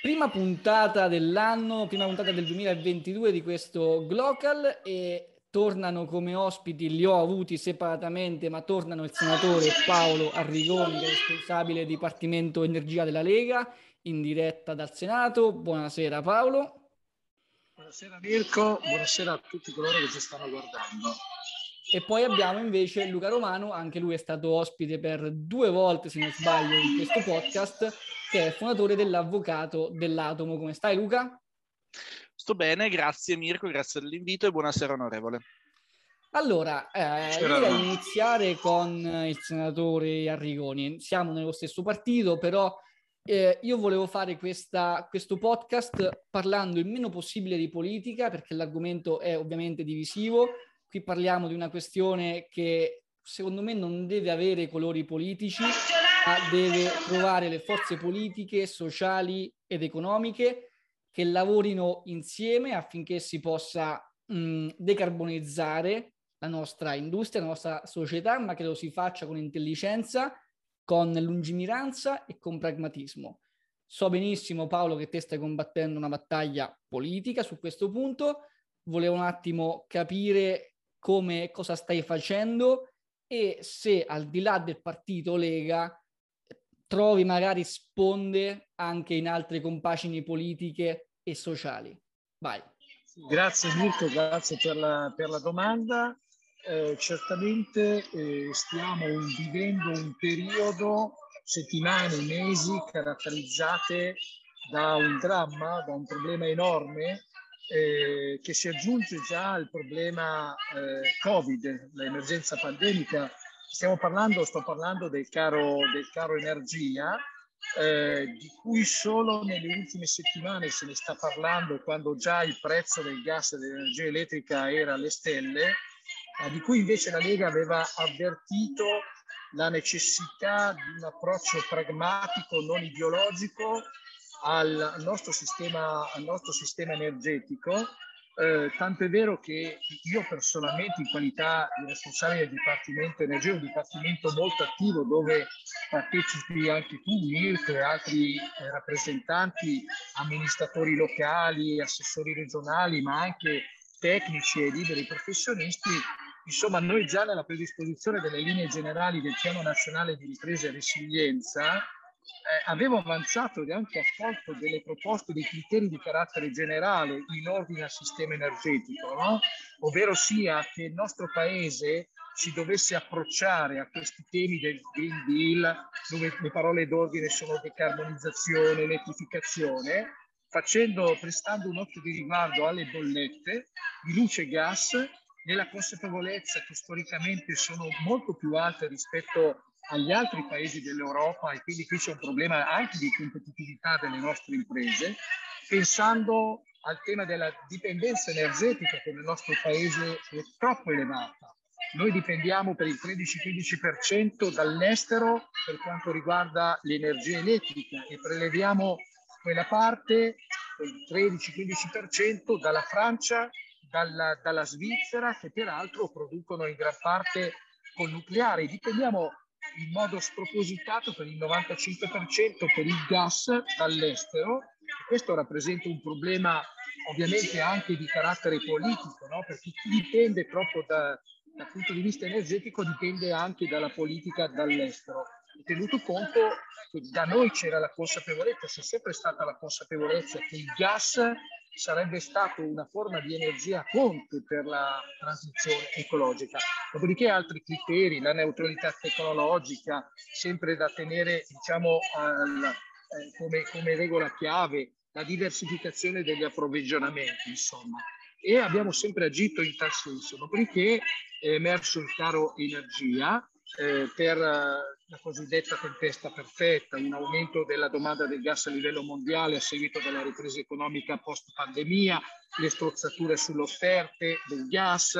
Prima puntata dell'anno, prima puntata del 2022 di questo Glocal e tornano come ospiti, li ho avuti separatamente, ma tornano il senatore Paolo Arrigoni, responsabile Dipartimento Energia della Lega, in diretta dal Senato. Buonasera Paolo. Buonasera Mirko, buonasera a tutti coloro che ci stanno guardando. E poi abbiamo invece Luca Romano, anche lui è stato ospite per due volte, se non sbaglio, in questo podcast, che è fondatore dell'Avvocato dell'Atomo. Come stai Luca? Sto bene, grazie Mirko, grazie dell'invito e buonasera onorevole. Allora, eh, direi iniziare con il senatore Arrigoni. Siamo nello stesso partito, però eh, io volevo fare questa, questo podcast parlando il meno possibile di politica, perché l'argomento è ovviamente divisivo, Qui parliamo di una questione che secondo me non deve avere colori politici, ma deve trovare le forze politiche, sociali ed economiche che lavorino insieme affinché si possa mh, decarbonizzare la nostra industria, la nostra società, ma che lo si faccia con intelligenza, con lungimiranza e con pragmatismo. So benissimo Paolo che te stai combattendo una battaglia politica su questo punto, volevo un attimo capire come cosa stai facendo e se al di là del partito Lega trovi magari sponde anche in altre compagini politiche e sociali. Vai. Grazie Mirko, grazie per la, per la domanda. Eh, certamente eh, stiamo vivendo un periodo, settimane, mesi caratterizzate da un dramma, da un problema enorme eh, che si aggiunge già al problema eh, Covid, l'emergenza pandemica. Stiamo parlando, sto parlando del caro, del caro energia, eh, di cui solo nelle ultime settimane se ne sta parlando quando già il prezzo del gas e dell'energia elettrica era alle stelle, ma di cui invece la Lega aveva avvertito la necessità di un approccio pragmatico, non ideologico, al nostro sistema, al nostro sistema energetico, eh, tanto è vero che io personalmente in qualità di responsabile del Dipartimento Energia, un dipartimento molto attivo dove partecipi anche tu, Mirko e altri eh, rappresentanti, amministratori locali, assessori regionali, ma anche tecnici e liberi professionisti, insomma noi già nella predisposizione delle linee generali del Piano Nazionale di Ripresa e Resilienza eh, avevo avanzato e anche accolto delle proposte, dei criteri di carattere generale in ordine al sistema energetico, no? ovvero sia che il nostro paese si dovesse approcciare a questi temi del Green Deal, dove le parole d'ordine sono decarbonizzazione, elettrificazione, facendo, prestando un occhio di riguardo alle bollette di luce e gas, nella consapevolezza che storicamente sono molto più alte rispetto agli altri paesi dell'Europa e quindi qui c'è un problema anche di competitività delle nostre imprese, pensando al tema della dipendenza energetica che nel nostro paese è troppo elevata. Noi dipendiamo per il 13-15% dall'estero per quanto riguarda l'energia elettrica e preleviamo quella parte, il 13-15% dalla Francia, dalla, dalla Svizzera, che peraltro producono in gran parte col nucleare. Dipendiamo in modo spropositato per il 95% per il gas dall'estero. Questo rappresenta un problema ovviamente anche di carattere politico, no? perché chi dipende troppo da, dal punto di vista energetico dipende anche dalla politica dall'estero. Tenuto conto che da noi c'era la consapevolezza, c'è sempre stata la consapevolezza che il gas sarebbe stato una forma di energia fonte per la transizione ecologica. Dopodiché altri criteri, la neutralità tecnologica, sempre da tenere diciamo, al, eh, come, come regola chiave, la diversificazione degli approvvigionamenti, insomma. E abbiamo sempre agito in tal senso. Dopodiché è emerso il caro energia, eh, per la cosiddetta tempesta perfetta, un aumento della domanda del gas a livello mondiale a seguito della ripresa economica post pandemia, le strozzature sulle offerte del gas,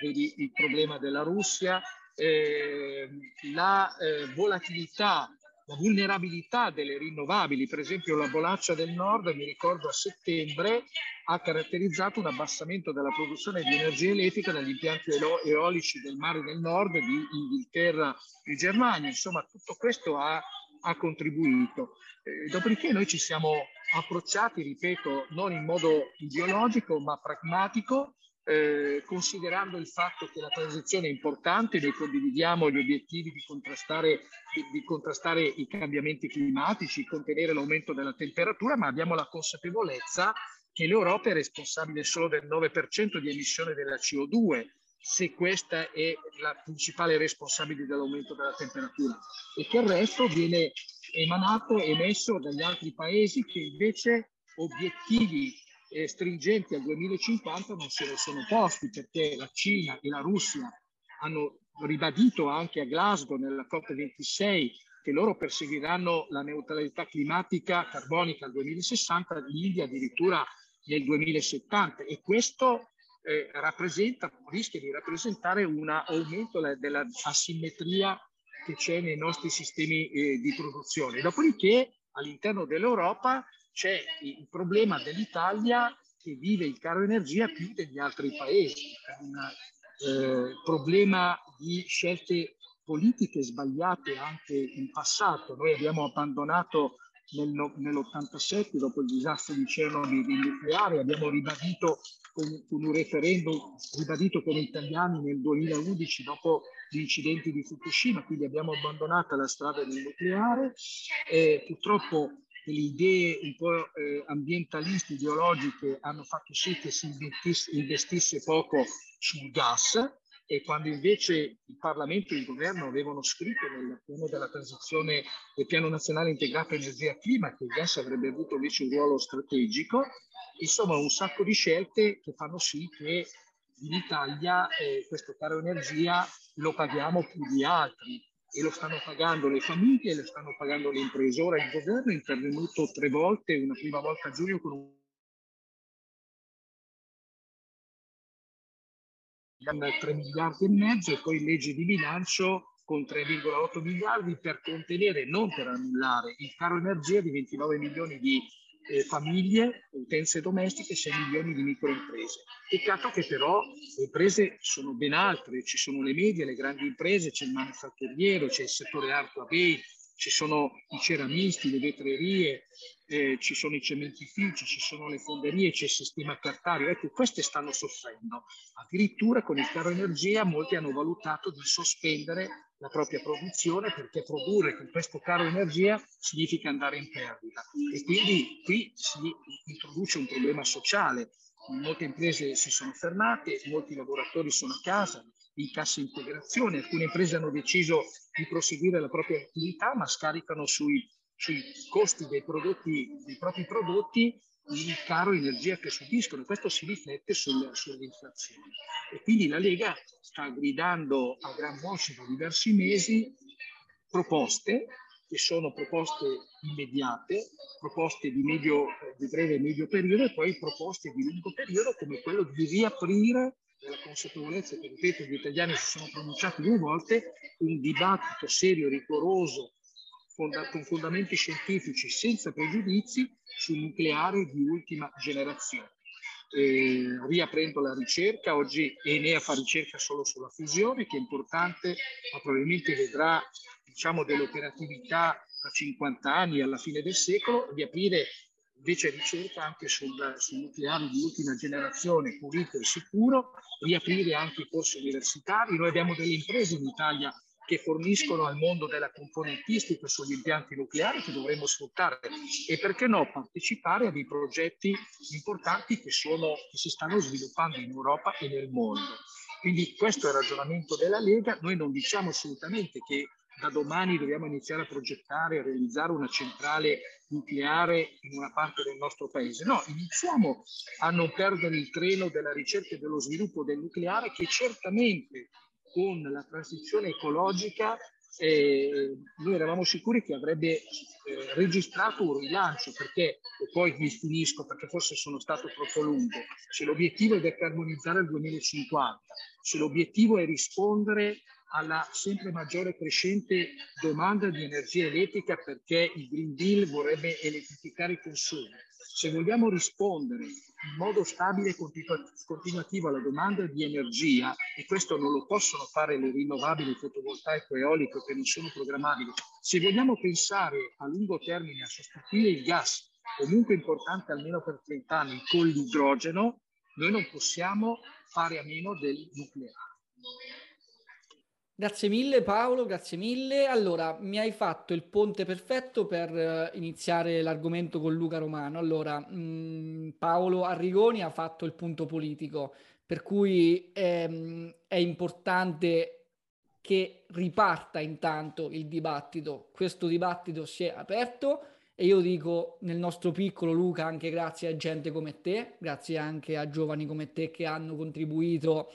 vedi il problema della Russia, eh, la eh, volatilità la vulnerabilità delle rinnovabili, per esempio la Bolaccia del Nord, mi ricordo a settembre, ha caratterizzato un abbassamento della produzione di energia elettrica dagli impianti eolici del mare del Nord, di Inghilterra e Germania. Insomma, tutto questo ha ha contribuito. Eh, dopodiché noi ci siamo approcciati, ripeto, non in modo ideologico ma pragmatico, eh, considerando il fatto che la transizione è importante, noi condividiamo gli obiettivi di contrastare, di, di contrastare i cambiamenti climatici, contenere l'aumento della temperatura, ma abbiamo la consapevolezza che l'Europa è responsabile solo del 9% di emissione della CO2, se questa è la principale responsabile dell'aumento della temperatura. E che il resto viene emanato, emesso dagli altri paesi che invece obiettivi eh, stringenti al 2050 non se ne sono posti perché la Cina e la Russia hanno ribadito anche a Glasgow nella COP26 che loro perseguiranno la neutralità climatica carbonica al 2060, l'India addirittura nel 2070 e questo eh, rappresenta, rischia di rappresentare un aumento della asimmetria che c'è nei nostri sistemi eh, di produzione. Dopodiché all'interno dell'Europa c'è il problema dell'Italia che vive il caro energia più degli altri paesi, è un eh, problema di scelte politiche sbagliate anche in passato. Noi abbiamo abbandonato nel, nell'87, dopo il disastro di Chernobyl nucleare, abbiamo ribadito con, con, un referendum ribadito gli italiani nel 2011 dopo gli incidenti di Fukushima, quindi abbiamo abbandonato la strada del nucleare. Eh, purtroppo le idee un po' eh, ambientaliste, ideologiche, hanno fatto sì che si investisse, investisse poco sul gas e quando invece il Parlamento e il governo avevano scritto nel piano della transizione del piano nazionale integrato energia clima che il gas avrebbe avuto invece un ruolo strategico, insomma un sacco di scelte che fanno sì che in Italia eh, questo caro energia lo paghiamo più di altri e lo stanno pagando le famiglie, lo stanno pagando le imprese. Ora il governo è intervenuto tre volte, una prima volta a giugno con un 3 miliardi e mezzo e poi legge di bilancio con 3,8 miliardi per contenere, non per annullare, il caro energia di 29 milioni di eh, famiglie, utenze domestiche, 6 milioni di microimprese. Peccato che però le imprese sono ben altre, ci sono le medie, le grandi imprese, c'è il manifatturiero, c'è il settore art bay, ci sono i ceramisti, le vetrerie, eh, ci sono i cementifici, ci sono le fonderie, c'è il sistema cartario. Ecco, queste stanno soffrendo. Addirittura con il caro energia molti hanno valutato di sospendere la propria produzione perché produrre con questo caro energia significa andare in perdita. E quindi qui si introduce un problema sociale. Molte imprese si sono fermate, molti lavoratori sono a casa, in cassa integrazione. Alcune imprese hanno deciso di proseguire la propria attività, ma scaricano sui, sui costi dei, prodotti, dei propri prodotti il caro energia che subiscono. Questo si riflette sul, sull'inflazione. E quindi la Lega sta gridando a gran voce da diversi mesi proposte che sono proposte immediate, proposte di, medio, di breve e medio periodo e poi proposte di lungo periodo come quello di riaprire della consapevolezza che, ripeto, gli italiani si sono pronunciati due volte, un dibattito serio, rigoroso, fonda- con fondamenti scientifici, senza pregiudizi, sul nucleare di ultima generazione. Eh, riaprendo la ricerca, oggi Enea fa ricerca solo sulla fusione, che è importante, ma probabilmente vedrà diciamo, dell'operatività tra 50 anni alla fine del secolo, riaprire invece ricerca anche sul, sul, nucleare di ultima generazione pulito e sicuro, riaprire anche i corsi universitari. Noi abbiamo delle imprese in Italia che forniscono al mondo della componentistica sugli impianti nucleari che dovremmo sfruttare e perché no partecipare a dei progetti importanti che, sono, che si stanno sviluppando in Europa e nel mondo. Quindi questo è il ragionamento della Lega. Noi non diciamo assolutamente che da domani dobbiamo iniziare a progettare e realizzare una centrale nucleare in una parte del nostro paese. No, iniziamo a non perdere il treno della ricerca e dello sviluppo del nucleare che certamente con la transizione ecologica eh, noi eravamo sicuri che avrebbe eh, registrato un rilancio perché, e poi mi finisco perché forse sono stato troppo lungo, se l'obiettivo è decarbonizzare il 2050, se l'obiettivo è rispondere alla sempre maggiore crescente domanda di energia elettrica perché il Green Deal vorrebbe elettrificare i consumi. Se vogliamo rispondere in modo stabile e continuativo alla domanda di energia, e questo non lo possono fare le rinnovabili fotovoltaico e eolico che non sono programmabili, se vogliamo pensare a lungo termine a sostituire il gas, comunque importante almeno per 30 anni, con l'idrogeno, noi non possiamo fare a meno del nucleare. Grazie mille Paolo, grazie mille. Allora, mi hai fatto il ponte perfetto per uh, iniziare l'argomento con Luca Romano. Allora, mh, mm, Paolo Arrigoni ha fatto il punto politico, per cui ehm, è importante che riparta intanto il dibattito. Questo dibattito si è aperto e io dico nel nostro piccolo Luca anche grazie a gente come te, grazie anche a giovani come te che hanno contribuito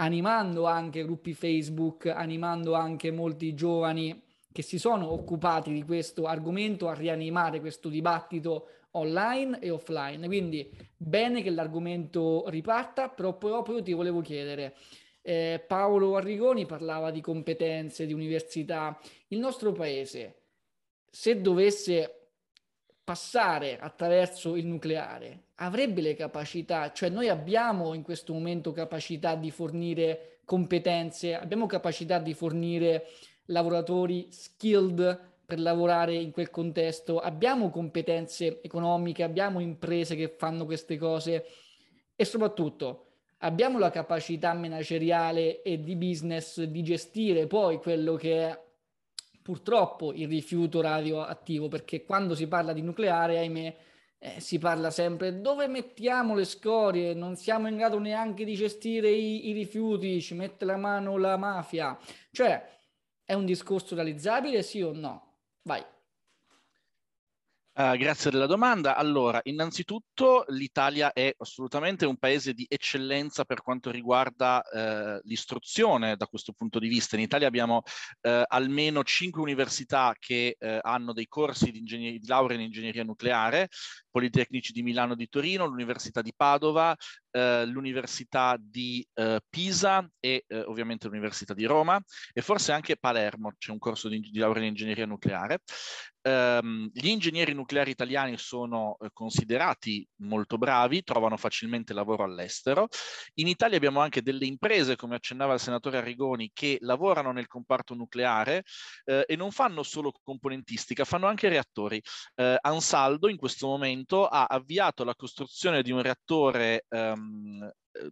animando anche gruppi Facebook, animando anche molti giovani che si sono occupati di questo argomento a rianimare questo dibattito online e offline. Quindi bene che l'argomento riparta, però proprio ti volevo chiedere, eh, Paolo Arrigoni parlava di competenze, di università. Il nostro paese, se dovesse passare attraverso il nucleare avrebbe le capacità, cioè noi abbiamo in questo momento capacità di fornire competenze, abbiamo capacità di fornire lavoratori skilled per lavorare in quel contesto, abbiamo competenze economiche, abbiamo imprese che fanno queste cose e soprattutto abbiamo la capacità manageriale e di business di gestire poi quello che è purtroppo il rifiuto radioattivo, perché quando si parla di nucleare, ahimè, eh, si parla sempre dove mettiamo le scorie, non siamo in grado neanche di gestire i, i rifiuti, ci mette la mano la mafia. Cioè, è un discorso realizzabile, sì o no? Vai. Uh, grazie della domanda. Allora, innanzitutto l'Italia è assolutamente un paese di eccellenza per quanto riguarda uh, l'istruzione da questo punto di vista. In Italia abbiamo uh, almeno cinque università che hanno dei corsi di, di laurea in ingegneria nucleare, Politecnici di Milano e di Torino, l'Università di Padova, eh, l'Università di eh, Pisa e eh, ovviamente l'Università di Roma e forse anche Palermo, c'è un corso di, di laurea in ingegneria nucleare. Um, gli ingegneri nucleari italiani sono eh, considerati molto bravi, trovano facilmente lavoro all'estero. In Italia abbiamo anche delle imprese, come accennava il senatore Arrigoni, che lavorano nel comparto nucleare eh, e non fanno solo componentistica, fanno anche reattori. Eh, Ansaldo in questo momento ha avviato la costruzione di un reattore um,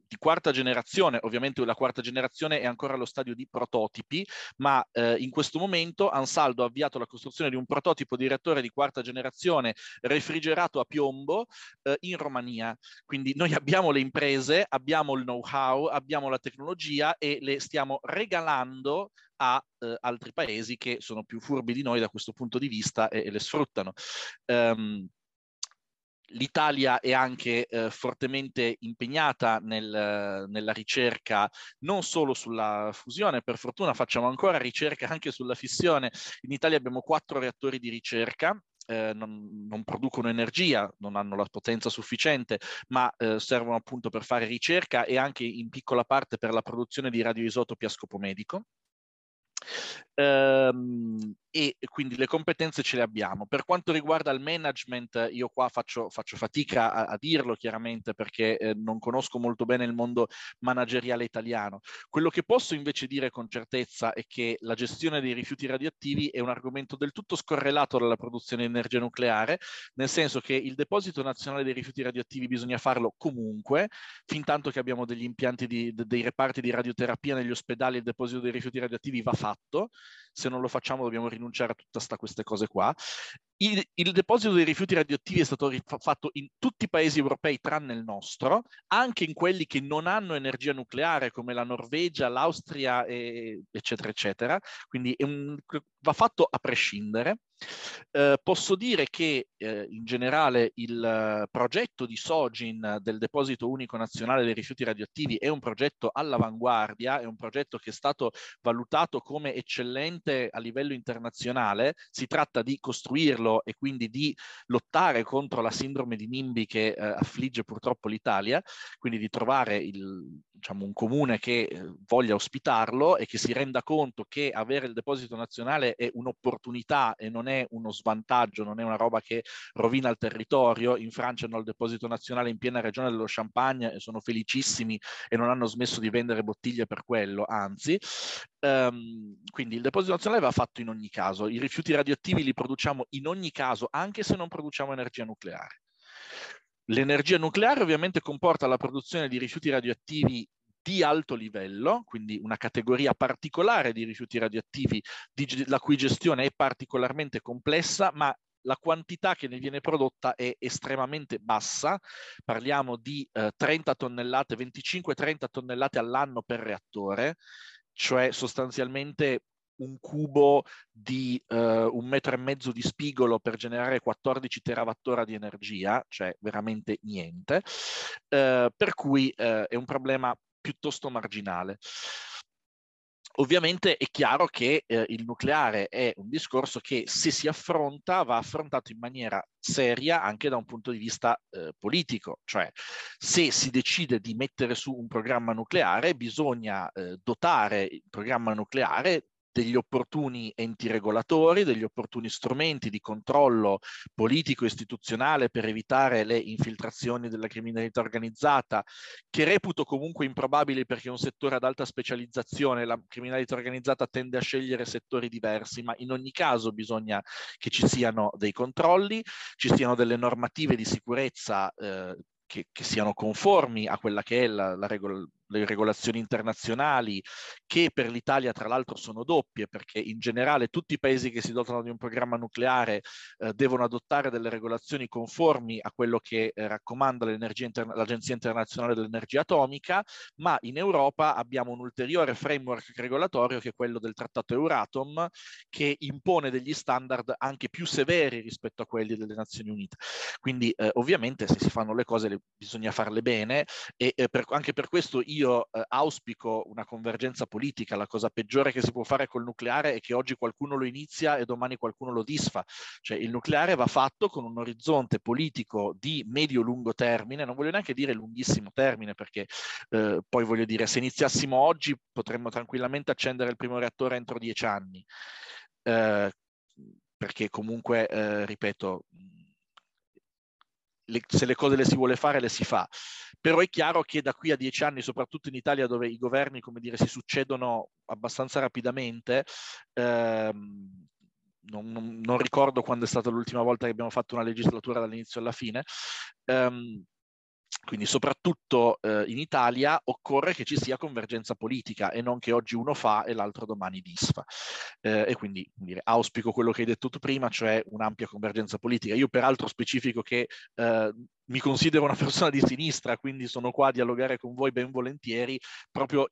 di quarta generazione, ovviamente la quarta generazione è ancora allo stadio di prototipi, ma eh, in questo momento Ansaldo ha avviato la costruzione di un prototipo di reattore di quarta generazione refrigerato a piombo eh, in Romania. Quindi noi abbiamo le imprese, abbiamo il know-how, abbiamo la tecnologia e le stiamo regalando a eh, altri paesi che sono più furbi di noi da questo punto di vista e, e le sfruttano. Um, L'Italia è anche eh, fortemente impegnata nel, nella ricerca non solo sulla fusione, per fortuna facciamo ancora ricerca anche sulla fissione. In Italia abbiamo quattro reattori di ricerca, eh, non, non, producono energia, non hanno la potenza sufficiente, ma eh, servono appunto per fare ricerca e anche in piccola parte per la produzione di radioisotopi a scopo medico. Ehm, e quindi le competenze ce le abbiamo. Per quanto riguarda il management, io qua faccio, faccio fatica a, a, dirlo chiaramente perché eh, non conosco molto bene il mondo manageriale italiano. Quello che posso invece dire con certezza è che la gestione dei rifiuti radioattivi è un argomento del tutto scorrelato dalla produzione di energia nucleare, nel senso che il deposito nazionale dei rifiuti radioattivi bisogna farlo comunque, fin tanto che abbiamo degli impianti di, de, dei reparti di radioterapia negli ospedali, il deposito dei rifiuti radioattivi va fatto. Se non lo facciamo dobbiamo rinunciare rinunciare a tutte queste cose qua. Il, il, deposito dei rifiuti radioattivi è stato fatto in tutti i paesi europei tranne il nostro, anche in quelli che non hanno energia nucleare come la Norvegia, l'Austria, e, eccetera, eccetera. Quindi un, va fatto a prescindere. Eh, posso dire che eh, in generale il uh, progetto di Sogin del Deposito Unico Nazionale dei Rifiuti Radioattivi è un progetto all'avanguardia, è un progetto che è stato valutato come eccellente a livello internazionale. Si tratta di costruirlo e quindi di lottare contro la sindrome di NIMBY che eh, affligge purtroppo l'Italia, quindi di trovare il, diciamo, un comune che eh, voglia ospitarlo e che si renda conto che avere il deposito nazionale è un'opportunità e non è uno svantaggio, non è una roba che rovina il territorio. In Francia hanno il deposito nazionale in piena regione dello Champagne e sono felicissimi e non hanno smesso di vendere bottiglie per quello, anzi. Um, quindi il deposito nazionale va fatto in ogni caso. I rifiuti radioattivi li produciamo in ogni caso, anche se non produciamo energia nucleare. L'energia nucleare ovviamente comporta la produzione di rifiuti radioattivi di alto livello, quindi una categoria particolare di rifiuti radioattivi di, la cui gestione è particolarmente complessa, ma la quantità che ne viene prodotta è estremamente bassa, parliamo di eh, 30 tonnellate, 25-30 tonnellate all'anno per reattore, cioè sostanzialmente un cubo di uh, un metro e mezzo di spigolo per generare 14 terawattora di energia, cioè veramente niente, uh, per cui uh, è un problema piuttosto marginale. Ovviamente è chiaro che eh, il nucleare è un discorso che se si affronta va affrontato in maniera seria anche da un punto di vista eh, politico, cioè se si decide di mettere su un programma nucleare bisogna eh, dotare il programma nucleare degli opportuni enti regolatori, degli opportuni strumenti di controllo politico e istituzionale per evitare le infiltrazioni della criminalità organizzata, che reputo comunque improbabili perché è un settore ad alta specializzazione, la criminalità organizzata tende a scegliere settori diversi, ma in ogni caso bisogna che ci siano dei controlli, ci siano delle normative di sicurezza eh, che, che, siano conformi a quella che è la, la, regola, le regolazioni internazionali che per l'Italia tra l'altro sono doppie perché in generale tutti i paesi che si dotano di un programma nucleare eh, devono adottare delle regolazioni conformi a quello che eh, raccomanda interna- l'Agenzia internazionale dell'energia atomica, ma in Europa abbiamo un ulteriore framework regolatorio che è quello del trattato Euratom che impone degli standard anche più severi rispetto a quelli delle Nazioni Unite. Quindi eh, ovviamente se si fanno le cose le, bisogna farle bene e per, anche per questo io io eh, auspico una convergenza politica, la cosa peggiore che si può fare col nucleare è che oggi qualcuno lo inizia e domani qualcuno lo disfa. Cioè il nucleare va fatto con un orizzonte politico di medio-lungo termine, non voglio neanche dire lunghissimo termine perché eh, poi voglio dire se iniziassimo oggi potremmo tranquillamente accendere il primo reattore entro dieci anni. Eh, perché comunque, eh, ripeto, le, se le cose le si vuole fare, le si fa. Però è chiaro che da qui a dieci anni, soprattutto in Italia dove i governi, come dire, si succedono abbastanza rapidamente, ehm, non, non, non, ricordo quando è stata l'ultima volta che abbiamo fatto una legislatura dall'inizio alla fine, ehm, quindi soprattutto eh, in Italia occorre che ci sia convergenza politica e non che oggi uno fa e l'altro domani disfa. Eh, e quindi dire, auspico quello che hai detto tu prima, cioè un'ampia convergenza politica. Io peraltro specifico che eh, mi considero una persona di sinistra, quindi sono qua a dialogare con voi ben volentieri, proprio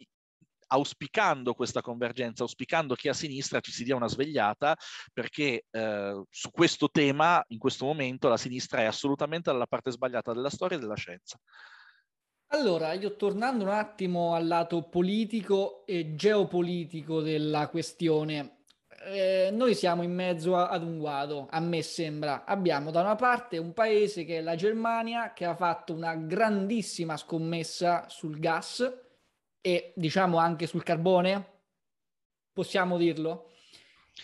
auspicando questa convergenza, auspicando che a sinistra ci si dia una svegliata, perché eh, su questo tema, in questo momento, la sinistra è assolutamente dalla parte sbagliata della storia e della scienza. Allora, io tornando un attimo al lato politico e geopolitico della questione, eh, noi siamo in mezzo a, ad un guado, a me sembra. Abbiamo da una parte un paese che è la Germania, che ha fatto una grandissima scommessa sul gas, e diciamo anche sul carbone, possiamo dirlo.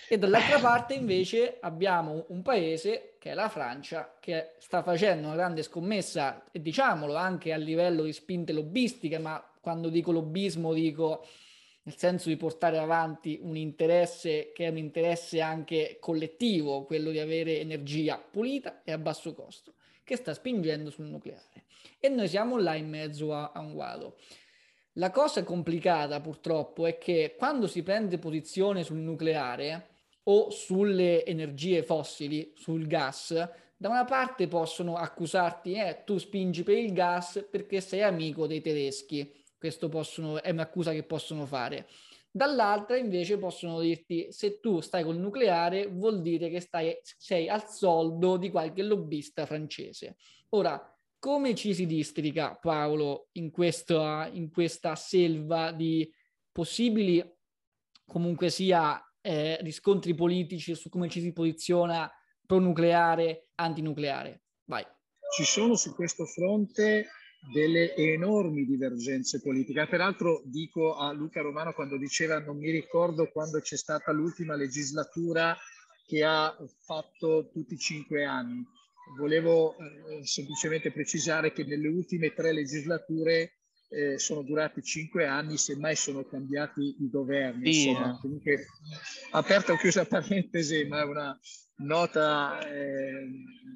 E dall'altra parte invece abbiamo un paese che è la Francia che sta facendo una grande scommessa e diciamolo anche a livello di spinte lobbistiche, ma quando dico lobbismo dico nel senso di portare avanti un interesse che è un interesse anche collettivo, quello di avere energia pulita e a basso costo, che sta spingendo sul nucleare. E noi siamo là in mezzo a, a un guado. La cosa complicata purtroppo è che quando si prende posizione sul nucleare o sulle energie fossili, sul gas, da una parte possono accusarti, eh, tu spingi per il gas perché sei amico dei tedeschi. Questo possono, è un'accusa che possono fare. dall'altra invece possono dirti se tu stai col nucleare vuol dire che stai, sei al soldo di qualche lobbista francese. Ora, come ci si districa, Paolo, in questa, in questa selva di possibili, comunque sia, eh, riscontri politici su come ci si posiziona pro-nucleare, antinucleare? Vai. Ci sono su questo fronte delle enormi divergenze politiche. Peraltro dico a Luca Romano quando diceva non mi ricordo quando c'è stata l'ultima legislatura che ha fatto tutti i cinque anni. Volevo eh, semplicemente precisare che nelle ultime tre legislature eh, sono durati cinque anni, semmai sono cambiati i governi. Sì, insomma, comunque, aperta o chiusa parentesi, ma è una nota eh,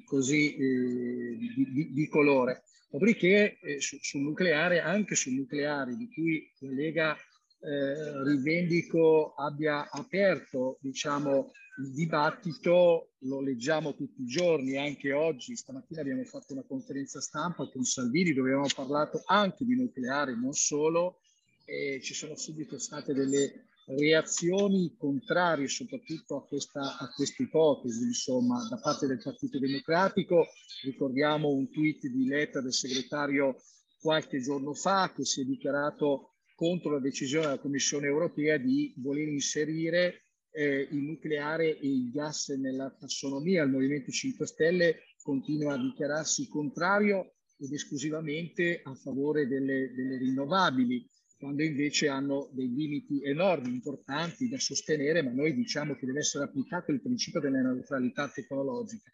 così eh, di, di, di colore. Dopodiché eh, su, sul nucleare, anche sul nucleare, di cui la Lega eh, rivendico abbia aperto diciamo, il dibattito, lo leggiamo tutti i giorni, anche oggi, stamattina abbiamo fatto una conferenza stampa con Salvini dove abbiamo parlato anche di nucleare, non solo, e ci sono subito state delle reazioni contrarie soprattutto a questa, a questa ipotesi, insomma, da parte del Partito Democratico. Ricordiamo un tweet di Letta del segretario qualche giorno fa che si è dichiarato contro la decisione della Commissione europea di voler inserire eh, il nucleare e il gas nella tassonomia. Il Movimento 5 Stelle continua a dichiararsi contrario ed esclusivamente a favore delle, delle rinnovabili quando invece hanno dei limiti enormi, importanti da sostenere, ma noi diciamo che deve essere applicato il principio della neutralità tecnologica.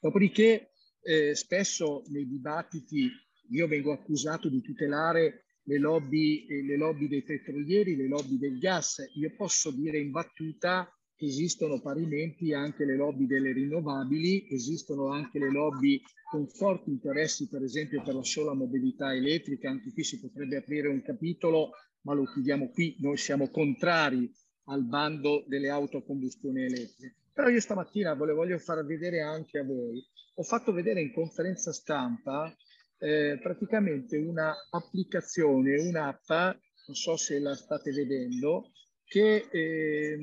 Dopodiché eh, spesso nei dibattiti io vengo accusato di tutelare le lobby, le lobby dei petrolieri, le lobby del gas. Io posso dire in battuta esistono parimenti anche le lobby delle rinnovabili, esistono anche le lobby con forti interessi, per esempio per la sola mobilità elettrica, anche qui si potrebbe aprire un capitolo, ma lo chiudiamo qui, noi siamo contrari al bando delle auto a combustione elettrica. Però io stamattina ve le voglio far vedere anche a voi. Ho fatto vedere in conferenza stampa eh, praticamente una applicazione, un'app, non so se la state vedendo, che eh,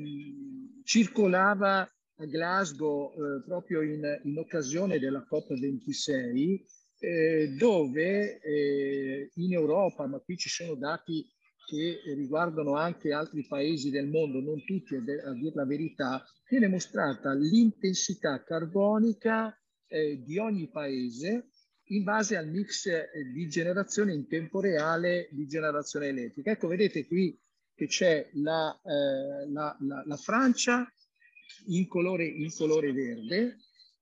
circolava a Glasgow eh, proprio in, in, occasione della COP26, eh, dove eh, in Europa, ma qui ci sono dati che riguardano anche altri paesi del mondo, non tutti a dire la verità, viene mostrata l'intensità carbonica eh, di ogni paese in base al mix eh, di generazione in tempo reale di generazione elettrica. Ecco, vedete qui che c'è la, eh, la, la, la, Francia in colore, in colore verde,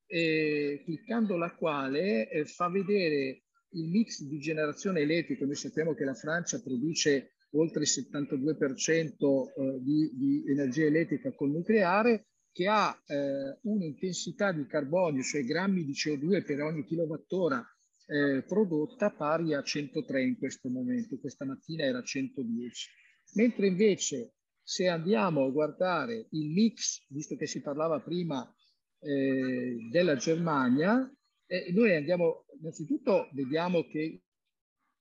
eh, cliccando la quale eh, fa vedere il mix di generazione elettrica. Noi sappiamo che la Francia produce oltre il 72% eh, di, di, energia elettrica col nucleare, che ha eh, un'intensità di carbonio, cioè grammi di CO2 per ogni kilowattora eh, prodotta pari a 103 in questo momento. Questa mattina era 110. Mentre invece se andiamo a guardare il mix, visto che si parlava prima eh, della Germania, eh, noi andiamo, innanzitutto vediamo che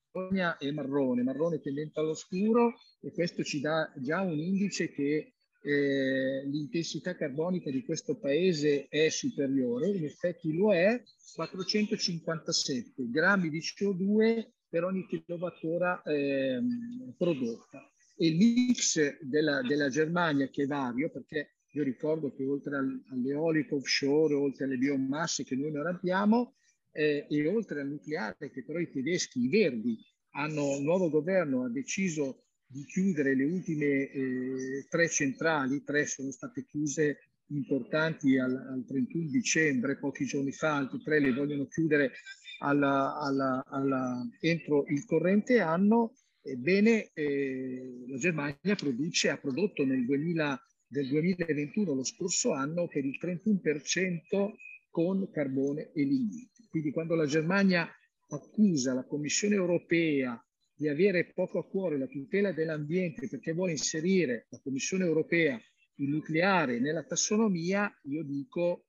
Bologna è marrone, marrone tendente allo scuro e questo ci dà già un indice che eh, l'intensità carbonica di questo paese è superiore, in effetti lo è, 457 grammi di CO2 per ogni kilowattora eh, prodotta. E il mix della, della Germania che è vario, perché io ricordo che oltre all'eolico offshore, oltre alle biomasse che noi non abbiamo, eh, e oltre al nucleare che però i tedeschi, i verdi, hanno, il nuovo governo ha deciso di chiudere le ultime eh, tre centrali, tre sono state chiuse importanti al, al, 31 dicembre, pochi giorni fa, altre tre le vogliono chiudere alla, alla, alla, entro il corrente anno Ebbene, eh, la Germania produce, ha prodotto nel 2000, del 2021, lo scorso anno, per il 31% con carbone e lignite. Quindi quando la Germania accusa la Commissione europea di avere poco a cuore la tutela dell'ambiente perché vuole inserire la Commissione europea il nucleare nella tassonomia, io dico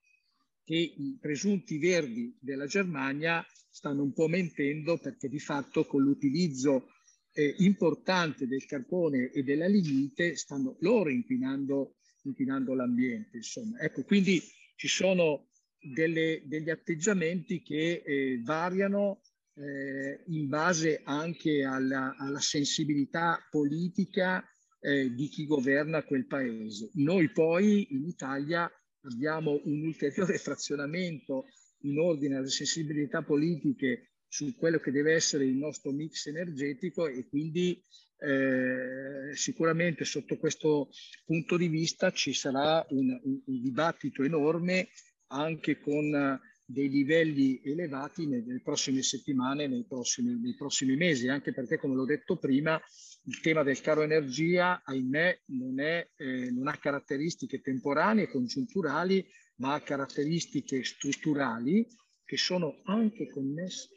che i presunti verdi della Germania stanno un po' mentendo perché di fatto con l'utilizzo eh, importante del carbone e della lignite stanno loro inquinando, inquinando l'ambiente. Insomma. Ecco, quindi ci sono delle, degli atteggiamenti che eh, variano eh, in base anche alla, alla sensibilità politica eh, di chi governa quel paese. Noi poi in Italia abbiamo un ulteriore frazionamento in ordine alle sensibilità politiche su quello che deve essere il nostro mix energetico e quindi eh, sicuramente sotto questo punto di vista ci sarà un, un, un dibattito enorme anche con dei livelli elevati nelle prossime settimane, nei prossimi, nei prossimi mesi, anche perché, come l'ho detto prima, il tema del caro energia, ahimè, non, è, eh, non ha caratteristiche temporanee, congiunturali, ma ha caratteristiche strutturali che sono anche connesse.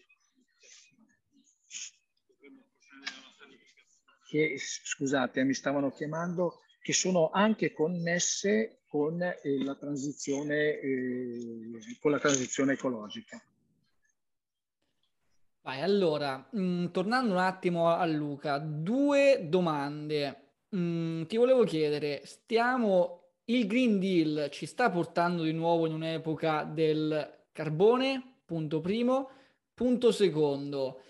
Che, scusate, mi stavano chiamando, che sono anche connesse con, eh, la, transizione, eh, con la transizione ecologica. Vai, allora, mh, mm, tornando un attimo a Luca, due domande. Mh, mm, ti volevo chiedere, stiamo, il Green Deal ci sta portando di nuovo in un'epoca del carbone? Punto primo. Punto secondo,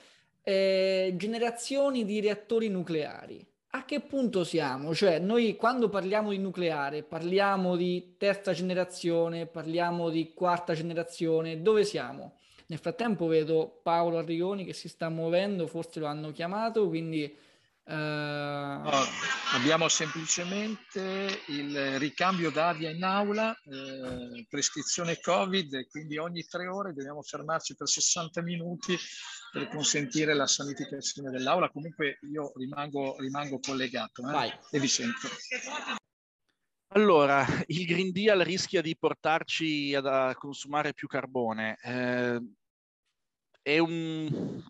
eh, generazioni di reattori nucleari a che punto siamo? Cioè, noi quando parliamo di nucleare, parliamo di terza generazione, parliamo di quarta generazione, dove siamo? Nel frattempo vedo Paolo Arrigoni che si sta muovendo, forse lo hanno chiamato, quindi... Uh... Abbiamo semplicemente il ricambio d'aria in aula, eh, prescrizione Covid, quindi ogni tre ore dobbiamo fermarci per 60 minuti per consentire la sanificazione dell'aula. Comunque io rimango, rimango collegato eh? e vi sento. Allora, il Green Deal rischia di portarci ad, a consumare più carbone. Eh, è un,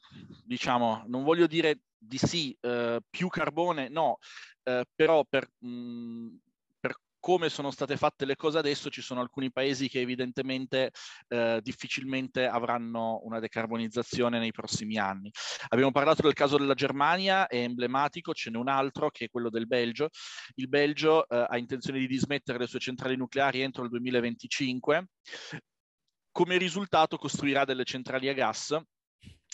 diciamo, non voglio dire di sì, eh, più carbone, no, eh, però per, mh, mm, come sono state fatte le cose adesso, ci sono alcuni paesi che evidentemente eh, difficilmente avranno una decarbonizzazione nei prossimi anni. Abbiamo parlato del caso della Germania, è emblematico, ce n'è un altro che è quello del Belgio. Il Belgio eh, ha intenzione di dismettere le sue centrali nucleari entro il 2025. Come risultato costruirà delle centrali a gas.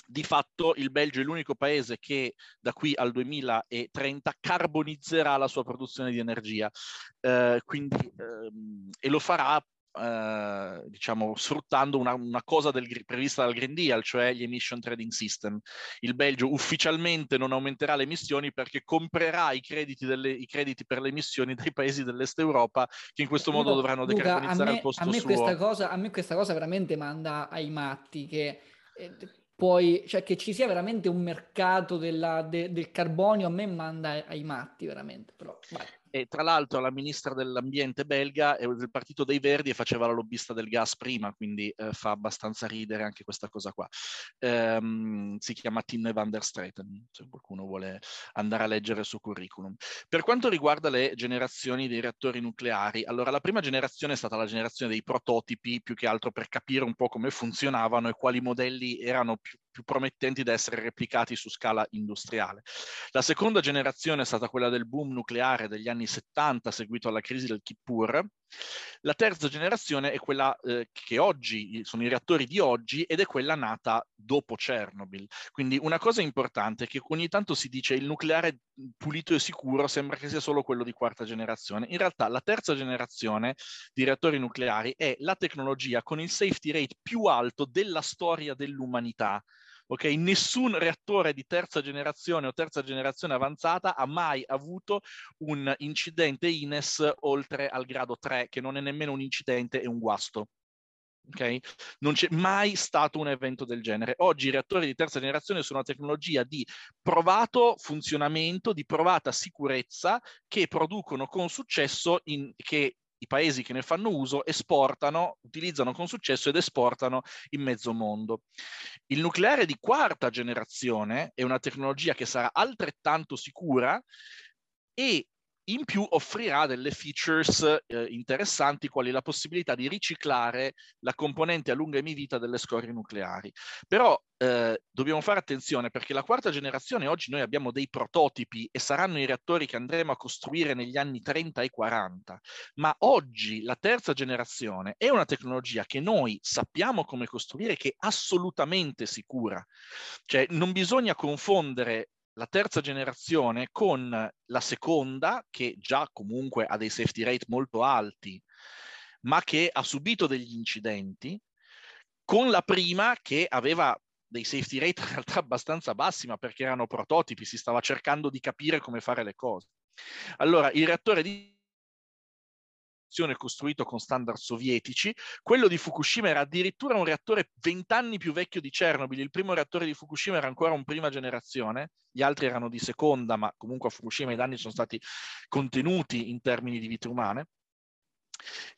Di fatto il Belgio è l'unico paese che da qui al 2030 carbonizzerà la sua produzione di energia. Eh, quindi, ehm, e lo farà eh, diciamo, sfruttando una, una cosa del, prevista dal Green Deal, cioè gli emission trading system. Il Belgio ufficialmente non aumenterà le emissioni perché comprerà i crediti, delle, i crediti per le emissioni dai paesi dell'est Europa che in questo modo dovranno Luca, decarbonizzare me, al posto a me suo. Questa cosa, a me questa cosa veramente manda ai matti che... Eh, poi, cioè che ci sia veramente un mercato della, de, del carbonio, a me manda ai matti veramente. Però, vai. E tra l'altro la ministra dell'ambiente belga è del partito dei Verdi e faceva la lobbista del gas prima, quindi eh, fa abbastanza ridere anche questa cosa qua. Ehm, si chiama Tinne van der Straten, se qualcuno vuole andare a leggere il suo curriculum. Per quanto riguarda le generazioni dei reattori nucleari, allora la prima generazione è stata la generazione dei prototipi, più che altro per capire un po' come funzionavano e quali modelli erano più più promettenti da essere replicati su scala industriale. La seconda generazione è stata quella del boom nucleare degli anni 70, seguito alla crisi del Kippur. La terza generazione è quella eh, che oggi sono i reattori di oggi ed è quella nata dopo Chernobyl. Quindi una cosa importante è che ogni tanto si dice il nucleare pulito e sicuro sembra che sia solo quello di quarta generazione. In realtà la terza generazione di reattori nucleari è la tecnologia con il safety rate più alto della storia dell'umanità ok? Nessun reattore di terza generazione o terza generazione avanzata ha mai avuto un incidente INES oltre al grado 3, che non è nemmeno un incidente, è un guasto. Okay? Non c'è mai stato un evento del genere. Oggi i reattori di terza generazione sono una tecnologia di provato funzionamento, di provata sicurezza che producono con successo, in, che i paesi che ne fanno uso esportano, utilizzano con successo ed esportano in mezzo mondo. Il nucleare di quarta generazione è una tecnologia che sarà altrettanto sicura e in più offrirà delle features eh, interessanti quali la possibilità di riciclare la componente a lunga emivita delle scorie nucleari. Però eh, dobbiamo fare attenzione perché la quarta generazione oggi noi abbiamo dei prototipi e saranno i reattori che andremo a costruire negli anni 30 e 40, ma oggi la terza generazione è una tecnologia che noi sappiamo come costruire che è assolutamente sicura. Cioè non bisogna confondere la terza generazione con la seconda, che già comunque ha dei safety rate molto alti, ma che ha subito degli incidenti, con la prima che aveva dei safety rate in realtà abbastanza bassi, ma perché erano prototipi, si stava cercando di capire come fare le cose. Allora, il reattore di costruito con standard sovietici. Quello di Fukushima era addirittura un reattore vent'anni più vecchio di Chernobyl. Il primo reattore di Fukushima era ancora un prima generazione, gli altri erano di seconda, ma comunque a Fukushima i danni sono stati contenuti in termini di vite umane.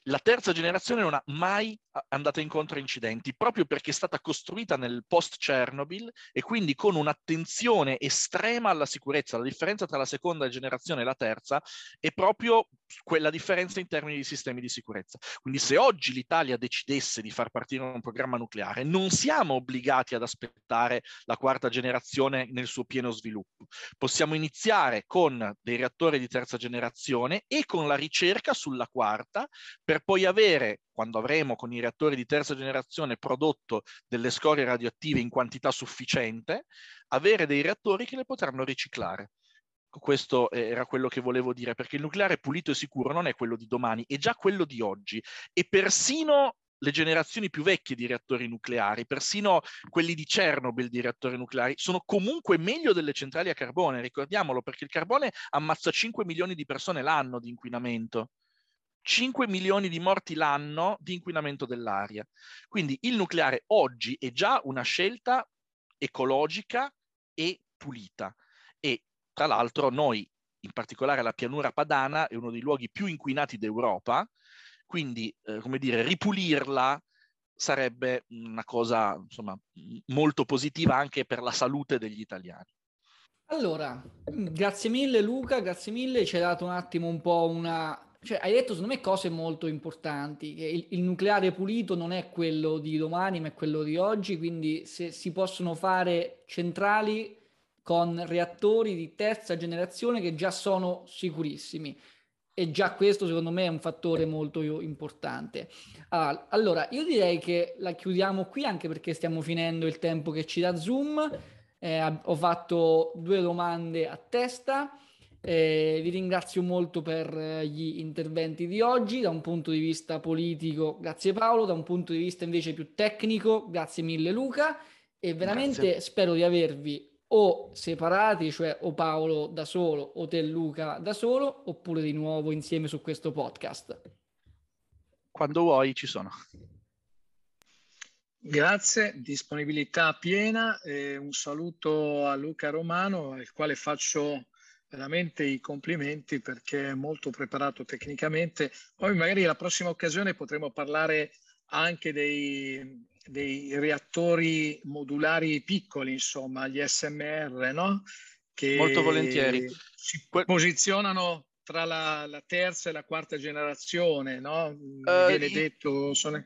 La terza generazione non ha mai andata incontro a incidenti, proprio perché è stata costruita nel post Chernobyl e quindi con un'attenzione estrema alla sicurezza. La differenza tra la seconda generazione e la terza è proprio quella differenza in termini di sistemi di sicurezza. Quindi se oggi l'Italia decidesse di far partire un programma nucleare, non siamo obbligati ad aspettare la quarta generazione nel suo pieno sviluppo. Possiamo iniziare con dei reattori di terza generazione e con la ricerca sulla quarta per poi avere, quando avremo con i reattori di terza generazione prodotto delle scorie radioattive in quantità sufficiente, avere dei reattori che le potranno riciclare. Questo era quello che volevo dire, perché il nucleare pulito e sicuro non è quello di domani, è già quello di oggi. E persino le generazioni più vecchie di reattori nucleari, persino quelli di Chernobyl di reattori nucleari, sono comunque meglio delle centrali a carbone, ricordiamolo, perché il carbone ammazza 5 milioni di persone l'anno di inquinamento. 5 milioni di morti l'anno di inquinamento dell'aria. Quindi il nucleare oggi è già una scelta ecologica e pulita. Tra l'altro noi, in particolare la pianura padana, è uno dei luoghi più inquinati d'Europa, quindi eh, come dire, ripulirla sarebbe una cosa insomma, molto positiva anche per la salute degli italiani. Allora, grazie mille Luca, grazie mille, ci hai dato un attimo un po' una cioè, hai detto secondo me cose molto importanti, che il, il, nucleare pulito non è quello di domani, ma è quello di oggi, quindi se si possono fare centrali con reattori di terza generazione che già sono sicurissimi. E già questo secondo me è un fattore molto importante. Ah, allora, io direi che la chiudiamo qui anche perché stiamo finendo il tempo che ci dà Zoom. Eh, ho fatto due domande a testa. Eh, vi ringrazio molto per eh, gli interventi di oggi, da un punto di vista politico, grazie Paolo, da un punto di vista invece più tecnico, grazie mille Luca e veramente grazie. spero di avervi o separati, cioè o Paolo da solo o te Luca da solo, oppure di nuovo insieme su questo podcast. Quando vuoi ci sono. Grazie, disponibilità piena. Eh, un saluto a Luca Romano, al quale faccio veramente i complimenti perché è molto preparato tecnicamente. Poi magari la prossima occasione potremo parlare anche dei, dei reattori modulari piccoli, insomma, gli SMR, no? Che molto volentieri. Si posizionano tra la, la, terza e la quarta generazione, no? Uh, Viene detto... Sono...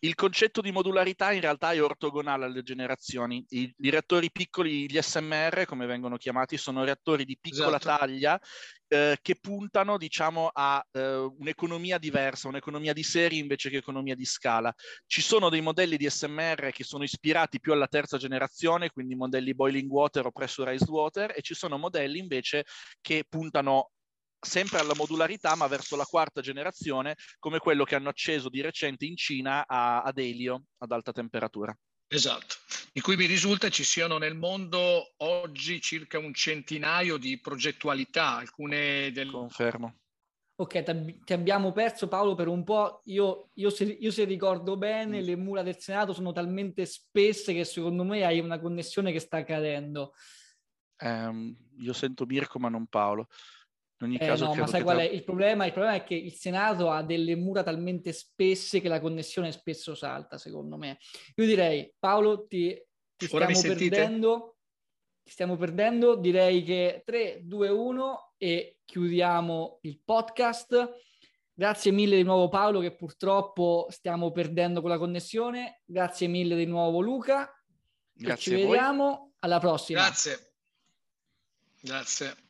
Il concetto di modularità in realtà è ortogonale alle generazioni. I, I, reattori piccoli, gli SMR, come vengono chiamati, sono reattori di piccola esatto. taglia eh, che puntano, diciamo, a eh, un'economia diversa, un'economia di serie invece che economia di scala. Ci sono dei modelli di SMR che sono ispirati più alla terza generazione, quindi modelli boiling water o pressurized water, e ci sono modelli invece che puntano sempre alla modularità, ma verso la quarta generazione, come quello che hanno acceso di recente in Cina a, ad elio ad alta temperatura. Esatto, di cui mi risulta ci siano nel mondo oggi circa un centinaio di progettualità, alcune del... Confermo. Ok, ti abbiamo perso Paolo per un po'. Io, io, se, io, se, ricordo bene, le mura del Senato sono talmente spesse che secondo me hai una connessione che sta cadendo. Um, io sento Mirko ma non Paolo. In ogni eh, caso, no, ma sai qual è il problema? Il problema è che il Senato ha delle mura talmente spesse che la connessione spesso salta, secondo me. Io direi, Paolo, ti, ti stiamo perdendo. Ti stiamo perdendo. Direi che 3, 2, 1 e chiudiamo il podcast. Grazie mille di nuovo Paolo che purtroppo stiamo perdendo con la connessione. Grazie mille di nuovo Luca. Grazie ci vediamo alla prossima. Grazie. Grazie.